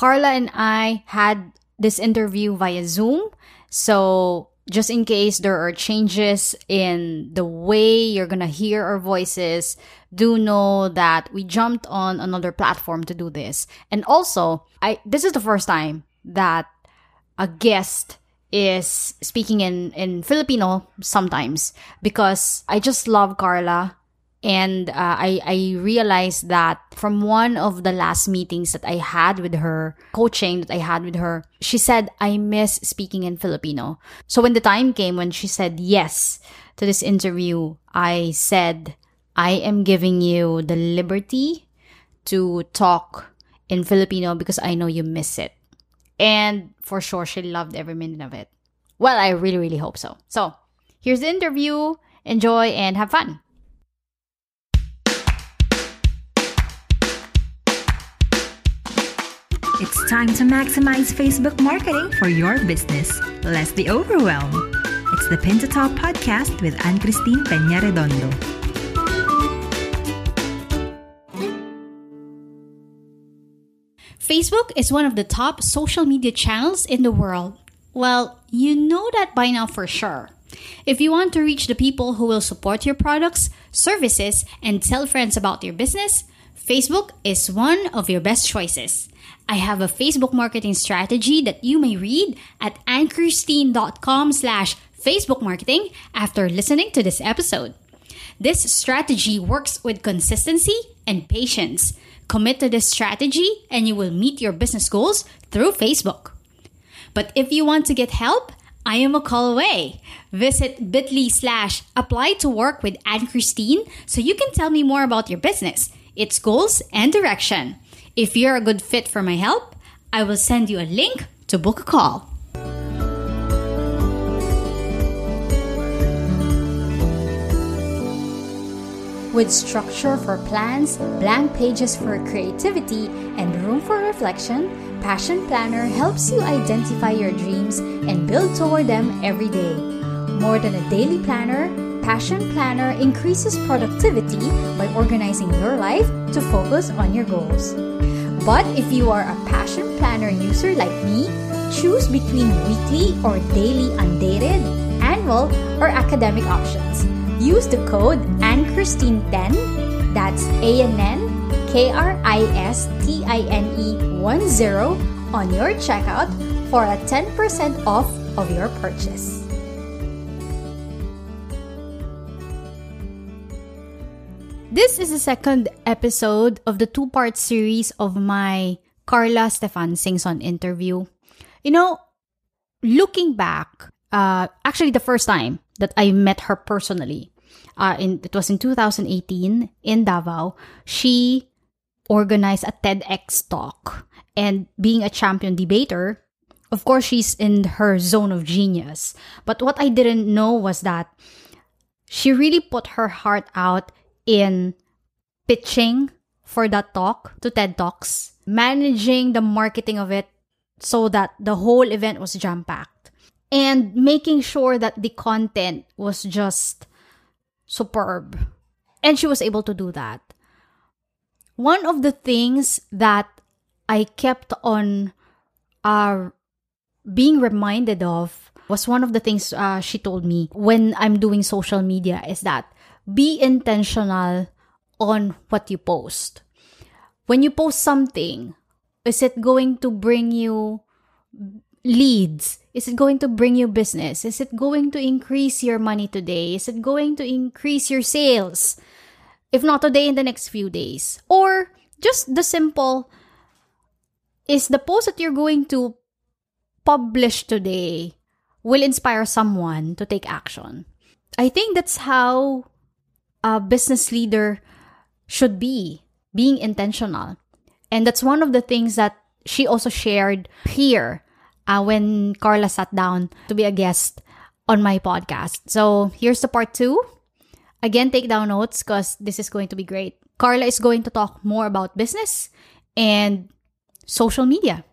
Carla and I had this interview via Zoom. So just in case there are changes in the way you're gonna hear our voices, do know that we jumped on another platform to do this. And also, I this is the first time that a guest is speaking in in Filipino sometimes because I just love Carla and uh, I I realized that from one of the last meetings that I had with her, coaching that I had with her, she said I miss speaking in Filipino. So when the time came when she said yes to this interview, I said I am giving you the liberty to talk in Filipino because I know you miss it. And for sure she loved every minute of it. Well, I really really hope so. So, here's the interview. Enjoy and have fun. It's time to maximize Facebook marketing for your business. Less the overwhelm. It's the Pin to podcast with Anne Christine Peña Redondo. Facebook is one of the top social media channels in the world. Well, you know that by now for sure. If you want to reach the people who will support your products, services, and tell friends about your business, Facebook is one of your best choices. I have a Facebook marketing strategy that you may read at annchristine.com slash Facebook marketing after listening to this episode. This strategy works with consistency and patience. Commit to this strategy and you will meet your business goals through Facebook. But if you want to get help, I am a call away. Visit bit.ly slash apply to work with Anne Christine so you can tell me more about your business, its goals, and direction. If you're a good fit for my help, I will send you a link to book a call. With structure for plans, blank pages for creativity, and room for reflection, Passion Planner helps you identify your dreams and build toward them every day. More than a daily planner, Passion Planner increases productivity by organizing your life to focus on your goals. But if you are a Passion Planner user like me, choose between weekly or daily undated, annual, or academic options. Use the code AnnChristine10, that's A-N-N K-R-I-S-T-I-N-E 10 on your checkout for a 10% off of your purchase. This is the second episode of the two-part series of my Carla Stefan Singson interview. You know, looking back, uh, actually the first time that I met her personally, uh, in it was in 2018 in Davao. She organized a TEDx talk, and being a champion debater, of course, she's in her zone of genius. But what I didn't know was that she really put her heart out in pitching for that talk to TED Talks, managing the marketing of it so that the whole event was jam packed, and making sure that the content was just superb. And she was able to do that. One of the things that I kept on uh, being reminded of was one of the things uh, she told me when I'm doing social media is that be intentional on what you post. When you post something, is it going to bring you leads? Is it going to bring you business? Is it going to increase your money today? Is it going to increase your sales? If not today, in the next few days. Or just the simple is the post that you're going to publish today will inspire someone to take action. I think that's how a business leader should be being intentional. And that's one of the things that she also shared here uh, when Carla sat down to be a guest on my podcast. So here's the part two. Again, take down notes because this is going to be great. Carla is going to talk more about business and social media.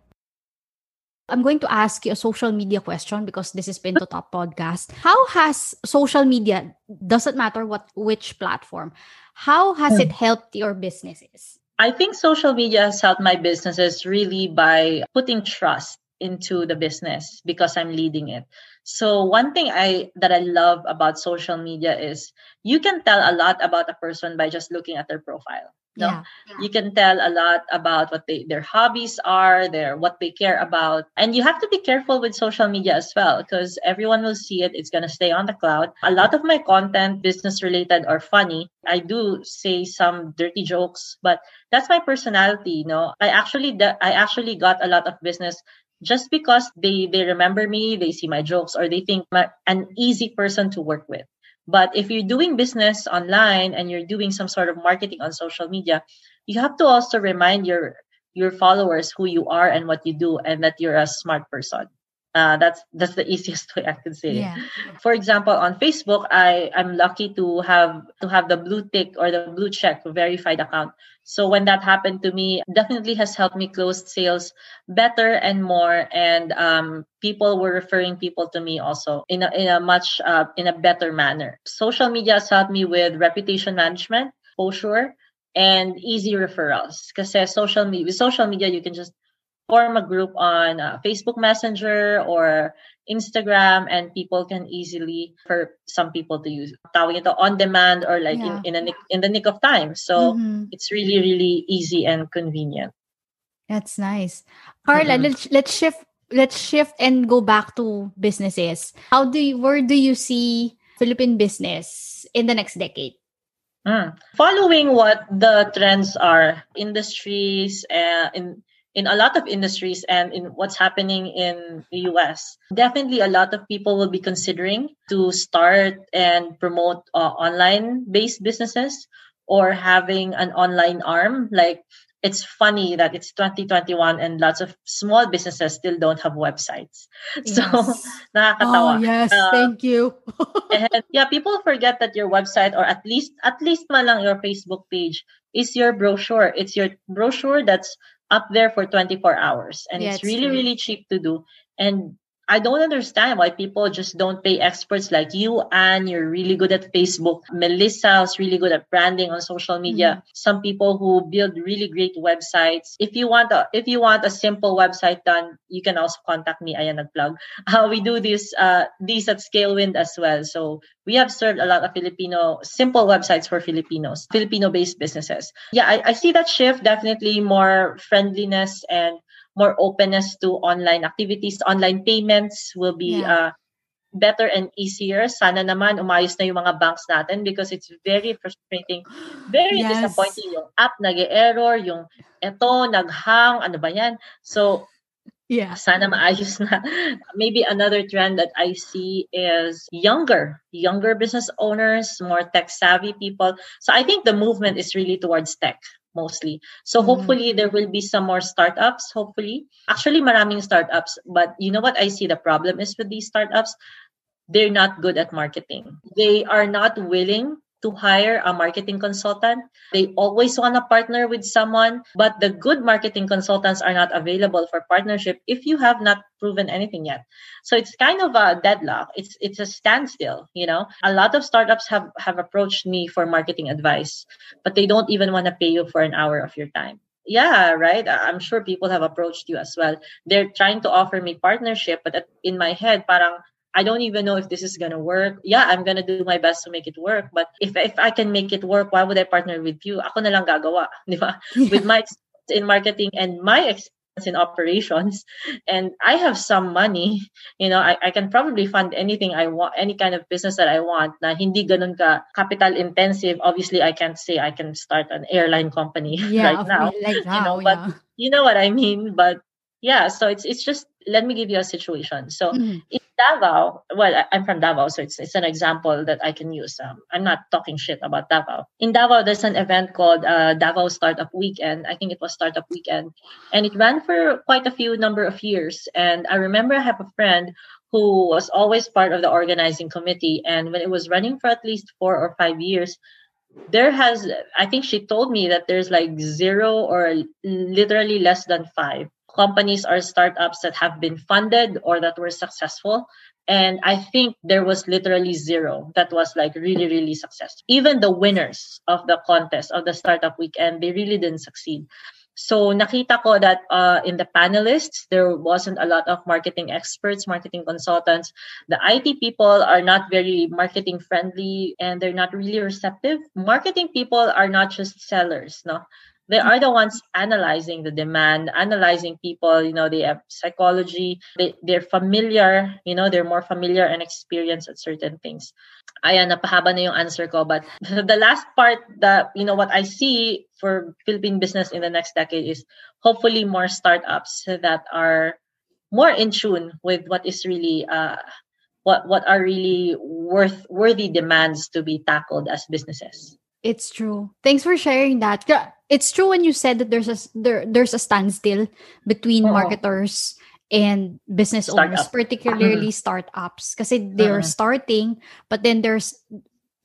I'm going to ask you a social media question because this is Pin to Top podcast. How has social media, doesn't matter what which platform, how has it helped your businesses? I think social media has helped my businesses really by putting trust into the business because I'm leading it. So one thing I that I love about social media is you can tell a lot about a person by just looking at their profile. No? Yeah. You can tell a lot about what they their hobbies are, their what they care about. And you have to be careful with social media as well because everyone will see it. It's gonna stay on the cloud. A lot of my content, business related or funny, I do say some dirty jokes, but that's my personality, you know. I actually I actually got a lot of business just because they they remember me, they see my jokes, or they think I'm an easy person to work with. But if you're doing business online and you're doing some sort of marketing on social media, you have to also remind your your followers who you are and what you do, and that you're a smart person. Uh, that's that's the easiest way I can say Yeah. it. For example, on Facebook, I I'm lucky to have to have the blue tick or the blue check verified account. So when that happened to me, definitely has helped me close sales better and more. And um, people were referring people to me also in a in a much uh, in a better manner. Social media has helped me with reputation management, for sure, and easy referrals. Because social media with social media, you can just form a group on uh, Facebook Messenger or Instagram, and people can easily for some people to use tawag ito on demand or like Yeah. in in, a nick, in the nick of time. So Mhm. it's really really easy and convenient. That's nice. Carla, Mhm. let's let's shift let's shift and go back to businesses. How do you where do you see Philippine business in the next decade? Mm. Following what the trends are, industries uh, in in a lot of industries and in what's happening in the US, definitely a lot of people will be considering to start and promote uh, online based businesses or having an online arm. Like it's funny that it's 2021 and lots of small businesses still don't have websites. So Yes. nakakatawa. Oh, yes. Uh, Thank you. and yeah, people forget that your website or at least at least man lang your Facebook page is your brochure. It's your brochure that's up there for 24 hours and Yeah, it's really really cheap to do. And I don't understand why people just don't pay experts like you and you're really good at Facebook. Melissa is really good at branding on social media. Some people who build really great websites. If you want a if you want a simple website done, you can also contact me. Ayan nagplug. Uh, we do this uh these at Scalewin as well. So we have served a lot of Filipino simple websites for Filipinos, Filipino-based businesses. Yeah, I, I see that shift definitely more friendliness and more openness to online activities. Online payments will be Yeah. uh, better and easier. Sana naman umayos na yung mga banks natin because it's very frustrating. Very Yes. disappointing yung app nag-error, yung eto, nag-hang, ano ba yan? So, Yeah. sana maayos na. Maybe another trend that I see is younger, younger business owners, more tech savvy people. So I think the movement is really towards tech mostly. So Mm. hopefully there will be some more startups, hopefully. Actually maraming startups, but you know what I see the problem is with these startups? They're not good at marketing. They are not willing to hire a marketing consultant. They always want to partner with someone, but the good marketing consultants are not available for partnership if you have not proven anything yet. So it's kind of a deadlock. It's it's a standstill, you know. A lot of startups have have approached me for marketing advice, but they don't even want to pay you for an hour of your time. Yeah, right. I'm sure people have approached you as well. They're trying to offer me partnership, but in my head, parang I don't even know if this is gonna work. Yeah, I'm gonna do my best to make it work. But if if I can make it work, why would I partner with you? Ako na lang gagawa, di ba? With my experience in marketing and my experience in operations, and I have some money, you know, I, I can probably fund anything I want, any kind of business that I want. Na hindi ganun ka capital intensive. Obviously, I can't say I can start an airline company Yeah. right now Like now. know, but- yeah. you know what I mean. But yeah, so it's it's just let me give you a situation. So Mhm. in Davao, well, I'm from Davao, so it's it's an example that I can use. Um, I'm not talking shit about Davao. In Davao, there's an event called uh, Davao Startup Weekend. I think it was Startup Weekend, and it ran for quite a few number of years. And I remember I have a friend who was always part of the organizing committee, and when it was running for at least four or five years, there has i think she told me that there's like zero or literally less than five companies or startups that have been funded or that were successful And I think there was literally zero that was like really, really successful. Even the winners of the contest of the startup weekend, they really didn't succeed. So nakita ko that uh, in the panelists, there wasn't a lot of marketing experts, marketing consultants. The IT people are not very marketing friendly and they're not really receptive. Marketing people are not just sellers, no? They are the ones analyzing the demand, analyzing people, you know, they have psychology, they, they're familiar, you know, they're more familiar and experienced at certain things. ayan, napahaba na yung answer ko. But the last part that, you know, what I see for Philippine business in the next decade is hopefully more startups that are more in tune with what is really, uh, what, what are really worth worthy demands to be tackled as businesses. It's true. Thanks for sharing that. It's true when you said that there's a there, there's a standstill between uh-huh. marketers and business owners, particularly mm-hmm. startups, because they're mm-hmm. starting, but then there's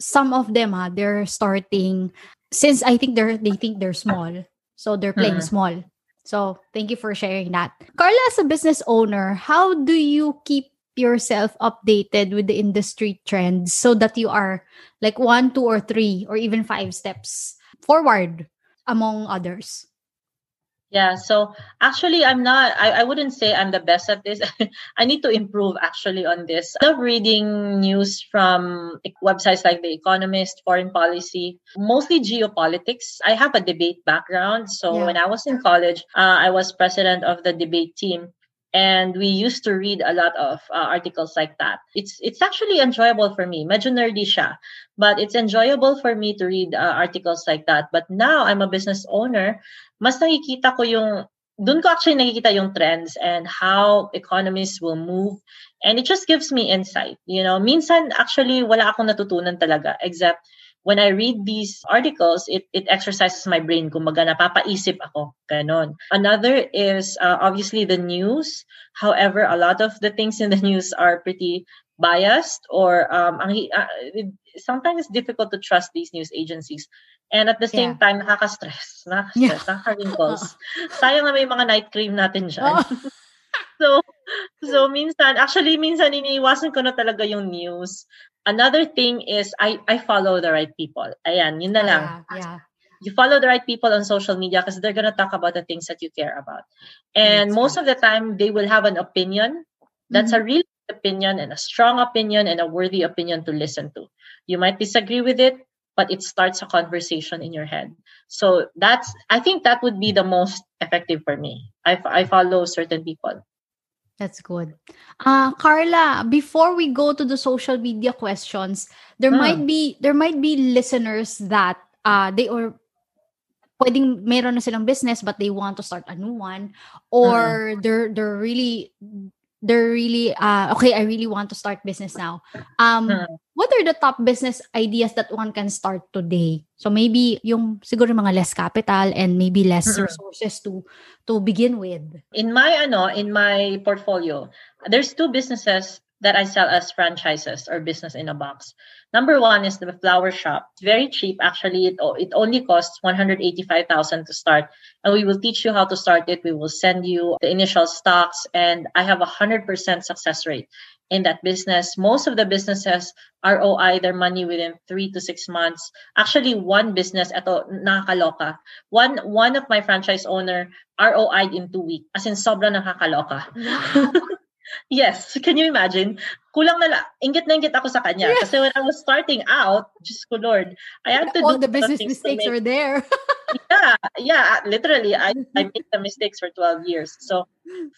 some of them, ah, they're starting since I think they're they think they're small, so they're playing mm-hmm. small. So thank you for sharing that, Carla. As a business owner, how do you keep yourself updated with the industry trends so that you are like one, two, or three, or even five steps forward among others? Yeah, so actually, I'm not, I, I wouldn't say I'm the best at this. I need to improve actually on this. I love reading news from websites like The Economist, Foreign Policy, mostly geopolitics. I have a debate background. So yeah. when I was in college, uh, I was president of the debate team and we used to read a lot of uh, articles like that. It's it's actually enjoyable for me. Medyo nerdy siya, but it's enjoyable for me to read uh, articles like that. But now I'm a business owner, mas nakikita ko yung doon ko actually nakikita yung trends and how economies will move and it just gives me insight. You know, minsan actually wala akong natutunan talaga except when I read these articles, it, it exercises my brain. Kumbaga, napapaisip ako. Ganon. Another is uh, obviously the news. However, a lot of the things in the news are pretty biased or um, ang, uh, sometimes it's difficult to trust these news agencies. And at the same yeah. time, nakaka-stress. Nakaka-stress, yeah. nakaka-wrinkles. Sayang na may mga night cream natin dyan. Oh. so, so minsan, actually, minsan iniiwasan ko na talaga yung news another thing is I I follow the right people. Ayan, yun na lang. Yeah, yeah. You follow the right people on social media because they're gonna talk about the things that you care about. And That's most right. of the time they will have an opinion. That's mm-hmm. a real opinion and a strong opinion and a worthy opinion to listen to. You might disagree with it, but it starts a conversation in your head. So that's I think that would be the most effective for me. I, I follow certain people. That's good. Uh Carla, before we go to the social media questions, there hmm. might be there might be listeners that uh they or pwedeng meron na silang business but they want to start a new one or hmm. they're they're really they're really uh okay i really want to start business now um hmm. what are the top business ideas that one can start today so maybe yung siguro mga less capital and maybe less hmm. resources to to begin with in my ano in my portfolio there's two businesses that I sell as franchises or business in a box. Number one is the flower shop. It's very cheap. Actually, it, it only costs 185,000 to start. And we will teach you how to start it. We will send you the initial stocks and I have a 100% success rate in that business. Most of the businesses ROI their money within three to six months. Actually, one business, eto, nakakaloka. One, one of my franchise owner ROI'd in two weeks. As in, sobra nakakaloka. Yes, can you imagine? Kulang na lang, ingit na ingit ako sa kanya. Yeah. Kasi when I was starting out, just ko Lord, I had to All do the business mistakes are there. yeah, yeah, literally, I, I made the mistakes for 12 years. So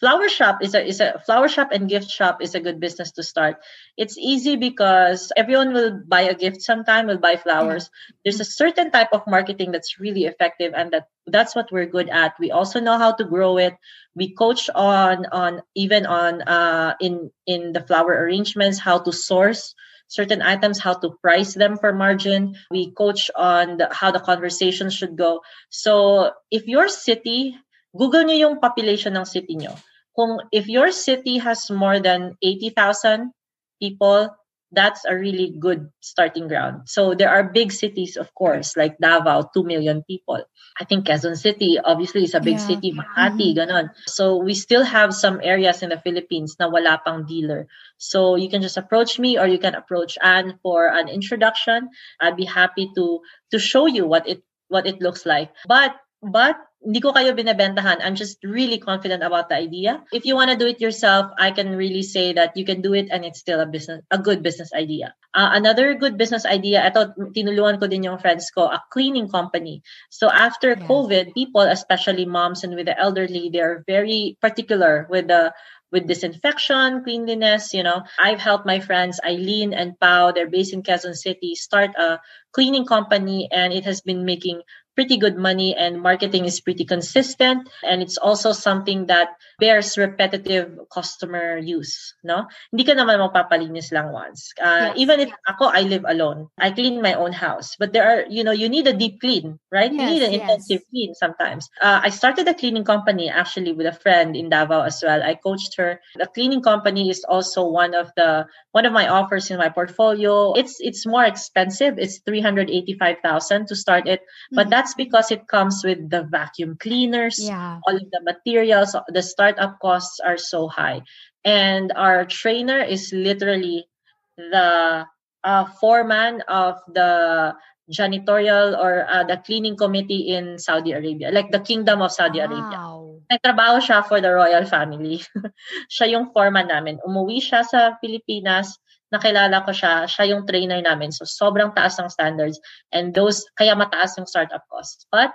flower shop is a is a flower shop and gift shop is a good business to start. It's easy because everyone will buy a gift sometime, will buy flowers. Yeah. There's a certain type of marketing that's really effective and that that's what we're good at. We also know how to grow it. We coach on on even on uh in in the flower arrangements, how to source certain items, how to price them for margin. We coach on the, how the conversation should go. So if your city, Google nyo yung population ng city nyo. Kung if your city has more than 80,000 people, that's a really good starting ground. So there are big cities, of course, like Davao, 2 million people. I think Quezon City, obviously, is a big Yeah. city, mm-hmm. Makati, ganon. So we still have some areas in the Philippines na wala pang dealer. So you can just approach me or you can approach Anne for an introduction. I'd be happy to to show you what it what it looks like. But but hindi ko kayo binebentahan. I'm just really confident about the idea. If you want to do it yourself, I can really say that you can do it and it's still a business, a good business idea. Uh, another good business idea, ito, tinulungan ko din yung friends ko, a cleaning company. So after Yeah. COVID, people, especially moms and with the elderly, they're very particular with the with disinfection, cleanliness, you know. I've helped my friends Eileen and Pau, they're based in Quezon City, start a cleaning company and it has been making pretty good money and marketing is pretty consistent. And it's also something that bears repetitive customer use no? Hindi ka naman magpapalinis lang once. Uh, Yes. even if ako I live alone. I clean my own house. But there are you know you need a deep clean right? You need an yes. intensive clean sometimes. Uh, I started a cleaning company actually with a friend in Davao as well. I coached her. The cleaning company is also one of the one of my offers in my portfolio. It's it's more expensive. It's 385,000 to start it. But Mhm. That's because it comes with the vacuum cleaners yeah. all of the materials the startup costs are so high and our trainer is literally the uh, foreman of the janitorial or uh, the cleaning committee in Saudi Arabia like the kingdom of Saudi Arabia Wow. nagtrabaho siya for the royal family. siya yung foreman namin. Umuwi siya sa Pilipinas, nakilala ko siya, siya yung trainer namin. So sobrang taas ng standards and those kaya mataas yung startup costs. But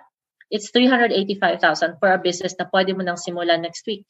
it's 385,000 for a business na pwede mo nang simulan next week.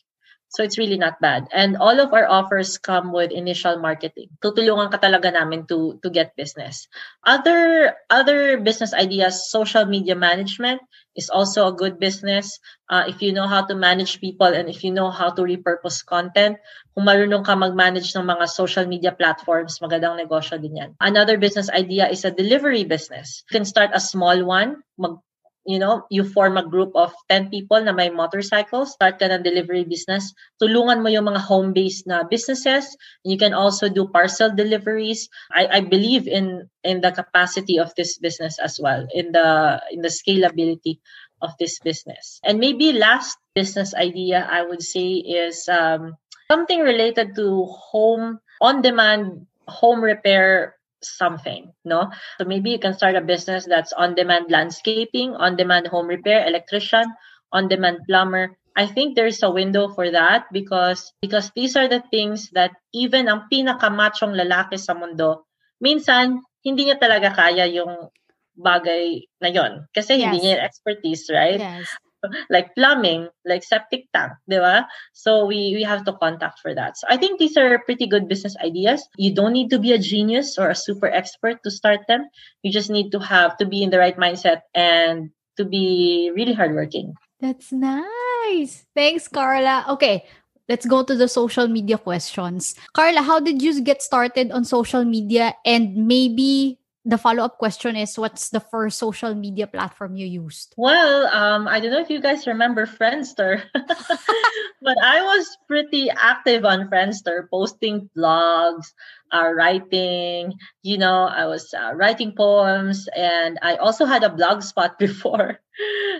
So it's really not bad. And all of our offers come with initial marketing. Tutulungan ka talaga namin to to get business. Other other business ideas, social media management is also a good business. Uh, if you know how to manage people and if you know how to repurpose content, kung marunong ka mag-manage ng mga social media platforms, magandang negosyo din yan. Another business idea is a delivery business. You can start a small one, mag you know, you form a group of 10 people na may motorcycles, start ka ng delivery business, tulungan mo yung mga home-based na businesses. You can also do parcel deliveries. I, I believe in in the capacity of this business as well, in the in the scalability of this business. And maybe last business idea I would say is um, something related to home on-demand home repair something no so maybe you can start a business that's on demand landscaping on demand home repair electrician on demand plumber i think there's a window for that because because these are the things that even ang pinakamachong lalaki sa mundo minsan hindi niya talaga kaya yung bagay na yon kasi hindi Yes. niya yung expertise right Yes. like plumbing, like septic tank, di? So we we have to contact for that. So I think these are pretty good business ideas. You don't need to be a genius or a super expert to start them. You just need to have to be in the right mindset and to be really hardworking. That's nice. Thanks, Carla. Okay, let's go to the social media questions. Carla, how did you get started on social media? And maybe the follow up question is what's the first social media platform you used? Well, um, I don't know if you guys remember Friendster, but I was pretty active on Friendster, posting blogs, uh, writing. You know, I was uh, writing poems, and I also had a blog spot before.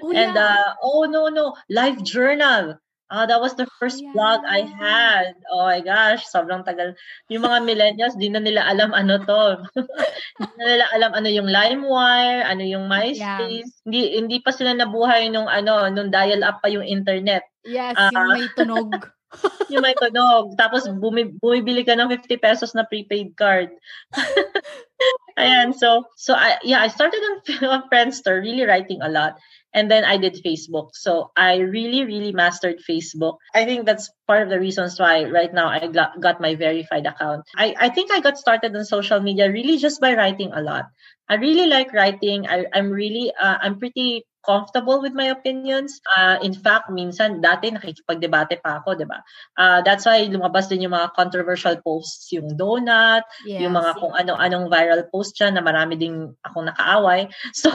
Oh, and yeah. uh, oh no, no, live journal. Ah, that was the first blog I yeah. had. Oh my gosh, sobrang tagal. Yung mga millennials, di na nila alam ano to. Hindi na nila alam ano yung LimeWire, ano yung MySpace. Hindi hindi pa sila nabuhay nung ano, nung dial-up pa yung internet. Yes, Ah. yung may tunog. Yung may tunog. Tapos bumi, bumibili ka ng 50 pesos na prepaid card. Ayan, so so I yeah, I started on, on Friendster, really writing a lot. And then I did Facebook. So I really, really mastered Facebook. I think that's part of the reasons why right now I got, my verified account. I, I think I got started on social media really just by writing a lot. I really like writing. I, I'm really, uh, I'm pretty comfortable with my opinions. Uh, in fact, minsan dati nakikipagdebate pa ako, di ba? Uh, that's why lumabas din yung mga controversial posts, yung donut, Yes. yung mga kung ano-anong viral post dyan na marami ding akong nakaaway. So,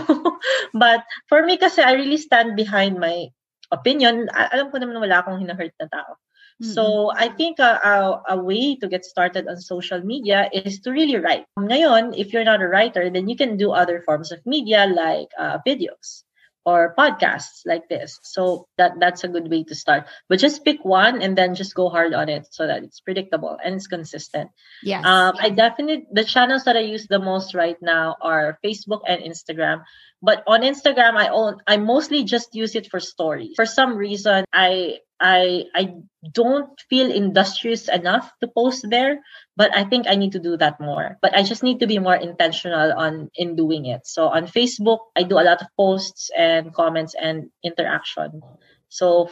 but for me kasi, I really stand behind my opinion. Alam ko naman wala akong hinahurt na tao. So I think a, a, a way to get started on social media is to really write. Ngayon, if you're not a writer, then you can do other forms of media like uh, videos or podcasts like this. So that that's a good way to start. But just pick one and then just go hard on it so that it's predictable and it's consistent. Yeah. Um, I definitely the channels that I use the most right now are Facebook and Instagram. But on Instagram, I own I mostly just use it for stories. For some reason, I I I don't feel industrious enough to post there, but I think I need to do that more. But I just need to be more intentional on in doing it. So on Facebook, I do a lot of posts and comments and interaction. So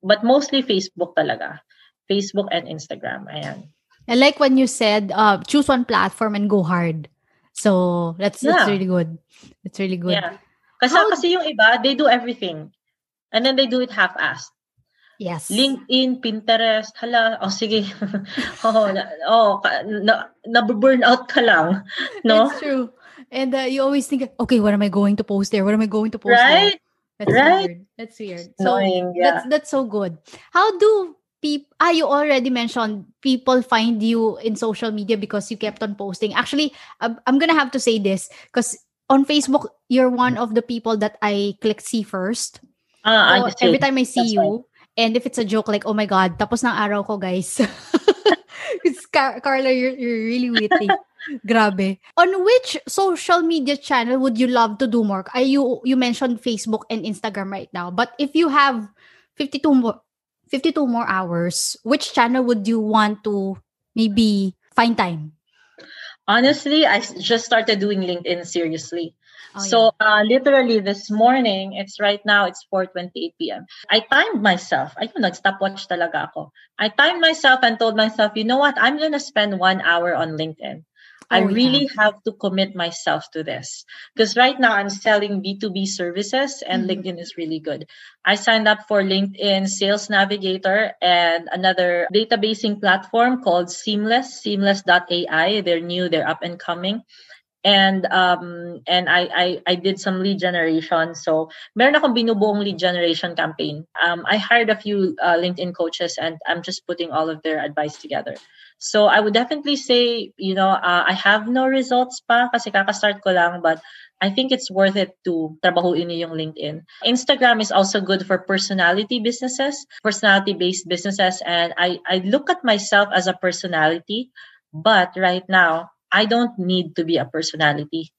but mostly Facebook talaga. Facebook and Instagram. Ayan. I like when you said uh, choose one platform and go hard. So that's yeah. that's really good. It's really good. Yeah. Kasi, How... kasi yung iba, they do everything. And then they do it half-assed. Yes. LinkedIn, Pinterest, hala, oh sige. oh, na, oh, na, na-burn out ka lang, no? It's true. And uh, you always think, okay, what am I going to post there? What am I going to post right? there? That's right? weird. That's weird. So Annoying, yeah. that's that's so good. How do people ah you already mentioned people find you in social media because you kept on posting. Actually, I'm, gonna have to say this because on Facebook, you're one of the people that I click see first. Uh, so every time I see That's you, and if it's a joke, like, oh my God, tapos ng araw ko, guys. it's Car- Carla, you're, you're really witty. Grabe. On which social media channel would you love to do more? I, you you mentioned Facebook and Instagram right now, but if you have 52 more 52 more hours, which channel would you want to maybe find time? Honestly, I just started doing LinkedIn seriously. Oh, so yeah. uh, literally this morning, it's right now, it's 4.28 p.m. I timed myself. Ayun, nag-stopwatch talaga ako. I timed myself and told myself, you know what? I'm going to spend one hour on LinkedIn. I oh, really yeah. have to commit myself to this because right now I'm selling B2B services and mm-hmm. LinkedIn is really good. I signed up for LinkedIn Sales Navigator and another databasing platform called Seamless, seamless.ai. They're new, they're up and coming and um and I, I I did some lead generation. So meron akong binubuong lead generation campaign. Um I hired a few uh, LinkedIn coaches and I'm just putting all of their advice together. So I would definitely say you know uh, I have no results pa kasi kakastart ko lang but I think it's worth it to trabahuin niyo yung LinkedIn. Instagram is also good for personality businesses, personality-based businesses, and I, I look at myself as a personality, but right now, I don't need to be a personality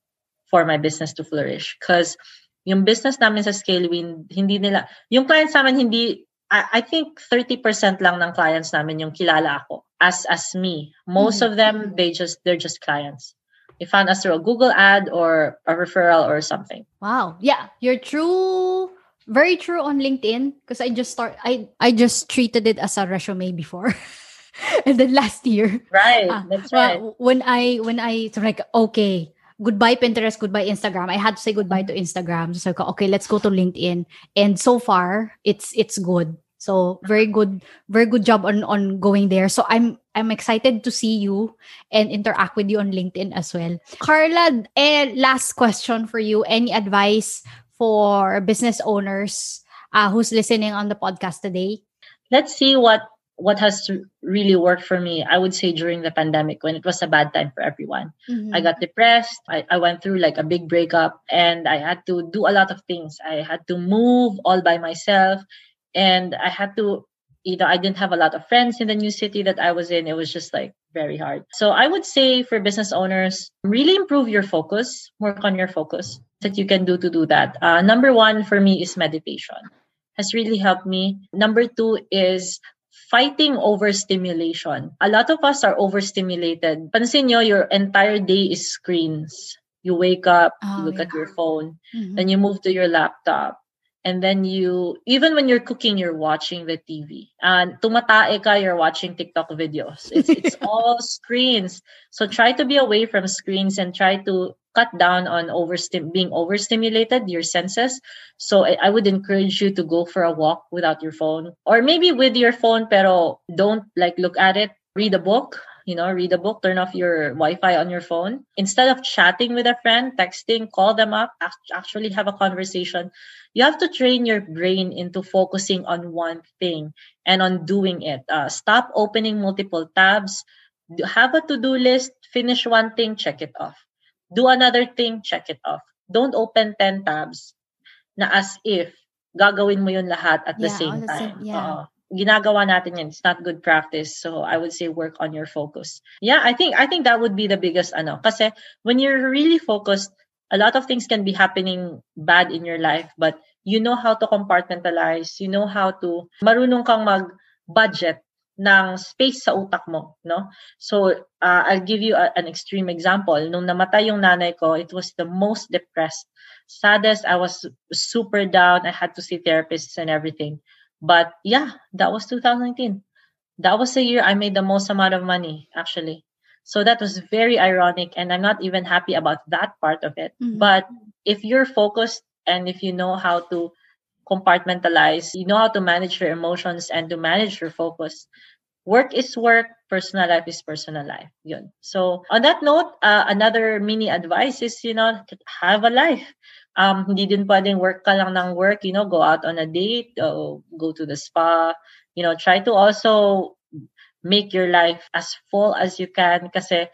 for my business to flourish. Because yung business namin sa Scalewin, hindi nila, yung clients namin hindi, I, I think 30% lang ng clients namin yung kilala ako as as me. Most mm-hmm. of them, they just, they're just clients. They found us through a Google ad or a referral or something. Wow. Yeah. You're true very true on LinkedIn because I just start I I just treated it as a resume before. and then last year, right? Uh, that's right. when I when I so like okay, goodbye Pinterest, goodbye Instagram. I had to say goodbye to Instagram. So okay, let's go to LinkedIn. And so far, it's it's good. So very good, very good job on on going there. So I'm I'm excited to see you and interact with you on LinkedIn as well. Carla, eh, last question for you. Any advice for business owners uh, who's listening on the podcast today? Let's see what what has really worked for me, I would say during the pandemic when it was a bad time for everyone. Mm-hmm. I got depressed. I, I went through like a big breakup and I had to do a lot of things. I had to move all by myself and I had to, you know, I didn't have a lot of friends in the new city that I was in. It was just like very hard. So I would say for business owners, really improve your focus, work on your focus that you can do to do that. Uh, number one for me is meditation has really helped me. Number two is fighting overstimulation. A lot of us are overstimulated. Pansin nyo, your entire day is screens. You wake up, oh, you look yeah. at your phone, mm-hmm. then you move to your laptop. And then you, even when you're cooking, you're watching the TV. And tumatae ka, you're watching TikTok videos. It's, it's all screens. So try to be away from screens and try to cut down on overstim- being overstimulated, your senses. So I, would encourage you to go for a walk without your phone or maybe with your phone, pero don't like look at it. Read a book, you know, read a book, turn off your Wi-Fi on your phone. Instead of chatting with a friend, texting, call them up, actually have a conversation. You have to train your brain into focusing on one thing and on doing it. Uh, stop opening multiple tabs. Have a to-do list. Finish one thing, check it off. Do another thing, check it off. Don't open 10 tabs na as if gagawin mo yun lahat at the Yeah, same the time. same- yeah. Oo. ginagawa natin yan. It's not good practice. So I would say work on your focus. Yeah, I think I think that would be the biggest ano. Kasi when you're really focused, a lot of things can be happening bad in your life, but you know how to compartmentalize, you know how to marunong kang mag-budget ng space sa utak mo, no? So, uh, I'll give you a, an extreme example. Nung namatay yung nanay ko, it was the most depressed, saddest. I was super down. I had to see therapists and everything. But yeah, that was 2019. That was the year I made the most amount of money, actually. So that was very ironic, and I'm not even happy about that part of it. Mhm. But if you're focused and if you know how to compartmentalize, you know how to manage your emotions and to manage your focus, work is work, personal life is personal life. Yun. So on that note, uh, another mini advice is, you know, have a life. Um, hindi din pwedeng work ka lang ng work, you know, go out on a date, or go to the spa, you know, try to also make your life as full as you can kasi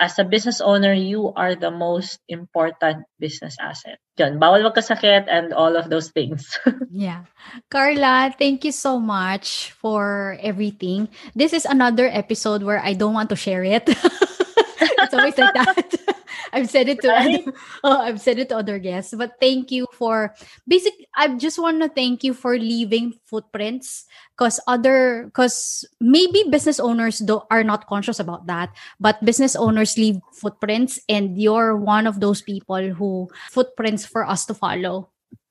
as a business owner, you are the most important business asset. Yun, bawal magkasakit and all of those things. Yeah. Carla, thank you so much for everything. This is another episode where I don't want to share it. it's always like that. I've said it to Right? other, oh, I've said it to other guests, but thank you for basic I just want to thank you for leaving footprints cuz other cuz maybe business owners do, are not conscious about that, but business owners leave footprints and you're one of those people who footprints for us to follow.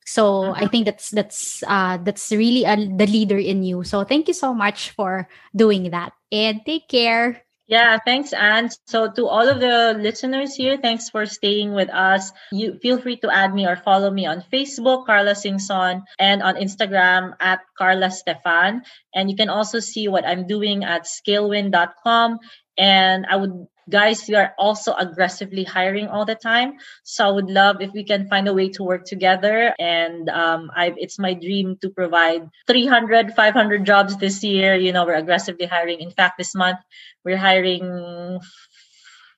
So I think that's that's uh that's really a, the leader in you. So thank you so much for doing that and take care. Yeah, thanks, Anne. So to all of the listeners here, thanks for staying with us. You feel free to add me or follow me on Facebook, Carla Singson, and on Instagram at Carla Stefan. And you can also see what I'm doing at scalewin.com. And I would guys, we are also aggressively hiring all the time. So I would love if we can find a way to work together. And um, I, it's my dream to provide 300, 500 jobs this year. You know, we're aggressively hiring. In fact, this month we're hiring.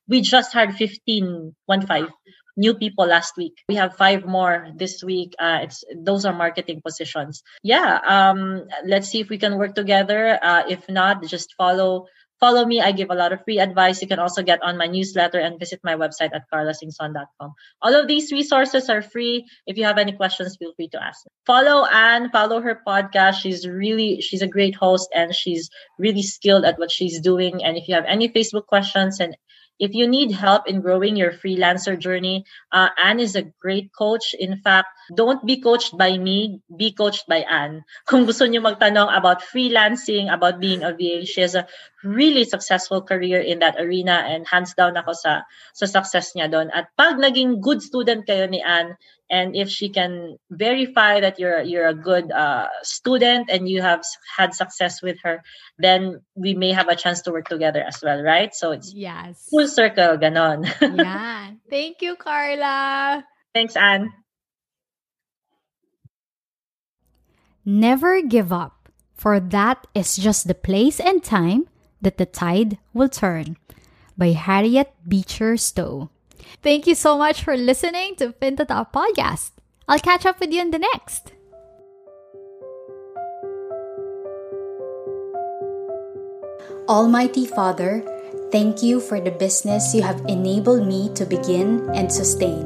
We just hired 15, one five new people last week. We have five more this week. Uh, it's those are marketing positions. Yeah. Um, let's see if we can work together. Uh, if not, just follow follow me. I give a lot of free advice. You can also get on my newsletter and visit my website at carlasingson.com. All of these resources are free. If you have any questions, feel free to ask. Follow Anne, follow her podcast. She's really, she's a great host and she's really skilled at what she's doing. And if you have any Facebook questions and if you need help in growing your freelancer journey, uh, Anne is a great coach. In fact, don't be coached by me, be coached by Anne. Kung gusto niyo magtanong about freelancing, about being a VA, she has a really successful career in that arena and hands down ako sa, sa success niya doon. At pag naging good student kayo ni Anne, and if she can verify that you're you're a good uh, student and you have had success with her, then we may have a chance to work together as well, right? So it's Yes. full circle, ganon. yeah. Thank you, Carla. Thanks, Anne. Never give up, for that is just the place and time that the tide will turn. By Harriet Beecher Stowe. Thank you so much for listening to Pin to Top Podcast. I'll catch up with you in the next. Almighty Father, thank you for the business you have enabled me to begin and sustain.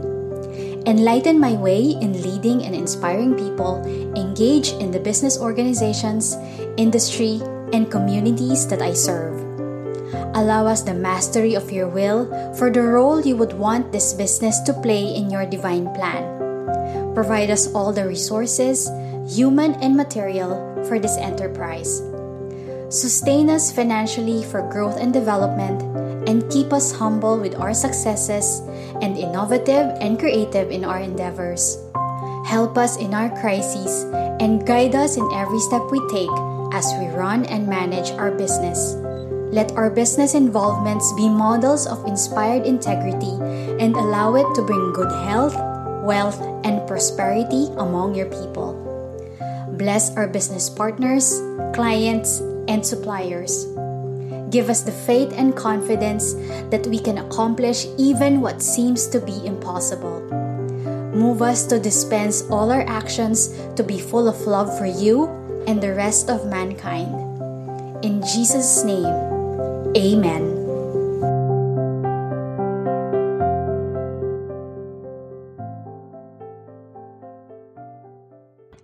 Enlighten my way in leading and inspiring people engage in the business organizations, industry, and communities that I serve. Allow us the mastery of your will for the role you would want this business to play in your divine plan. Provide us all the resources, human and material, for this enterprise. Sustain us financially for growth and development, and keep us humble with our successes and innovative and creative in our endeavors. Help us in our crises and guide us in every step we take as we run and manage our business. Let our business involvements be models of inspired integrity and allow it to bring good health, wealth, and prosperity among your people. Bless our business partners, clients, and suppliers. Give us the faith and confidence that we can accomplish even what seems to be impossible. Move us to dispense all our actions to be full of love for you and the rest of mankind. In Jesus' name, Amen.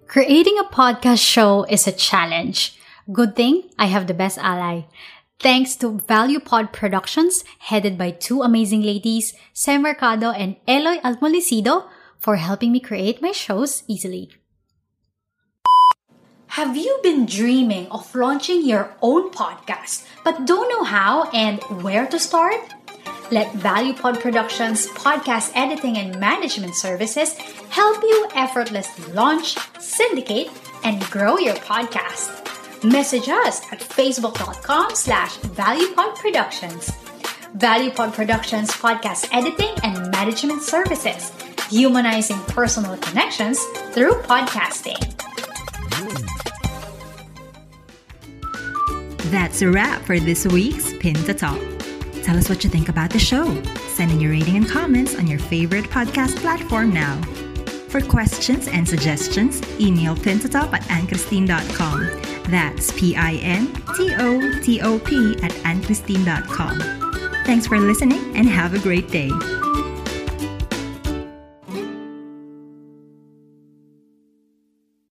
Creating a podcast show is a challenge. Good thing I have the best ally. Thanks to Value Pod Productions, headed by two amazing ladies, Sam Mercado and Eloy Almolicido, for helping me create my shows easily. Have you been dreaming of launching your own podcast but don't know how and where to start? Let ValuePod Productions podcast editing and management services help you effortlessly launch, syndicate, and grow your podcast. Message us at facebook.com slash valuepodproductions. ValuePod Productions podcast editing and management services, humanizing personal connections through podcasting. That's a wrap for this week's Pin to Top. Tell us what you think about the show. Send in your rating and comments on your favorite podcast platform now. For questions and suggestions, email pintotop at annchristine.com. That's P-I-N-T-O-T-O-P at annchristine.com. Thanks for listening and have a great day.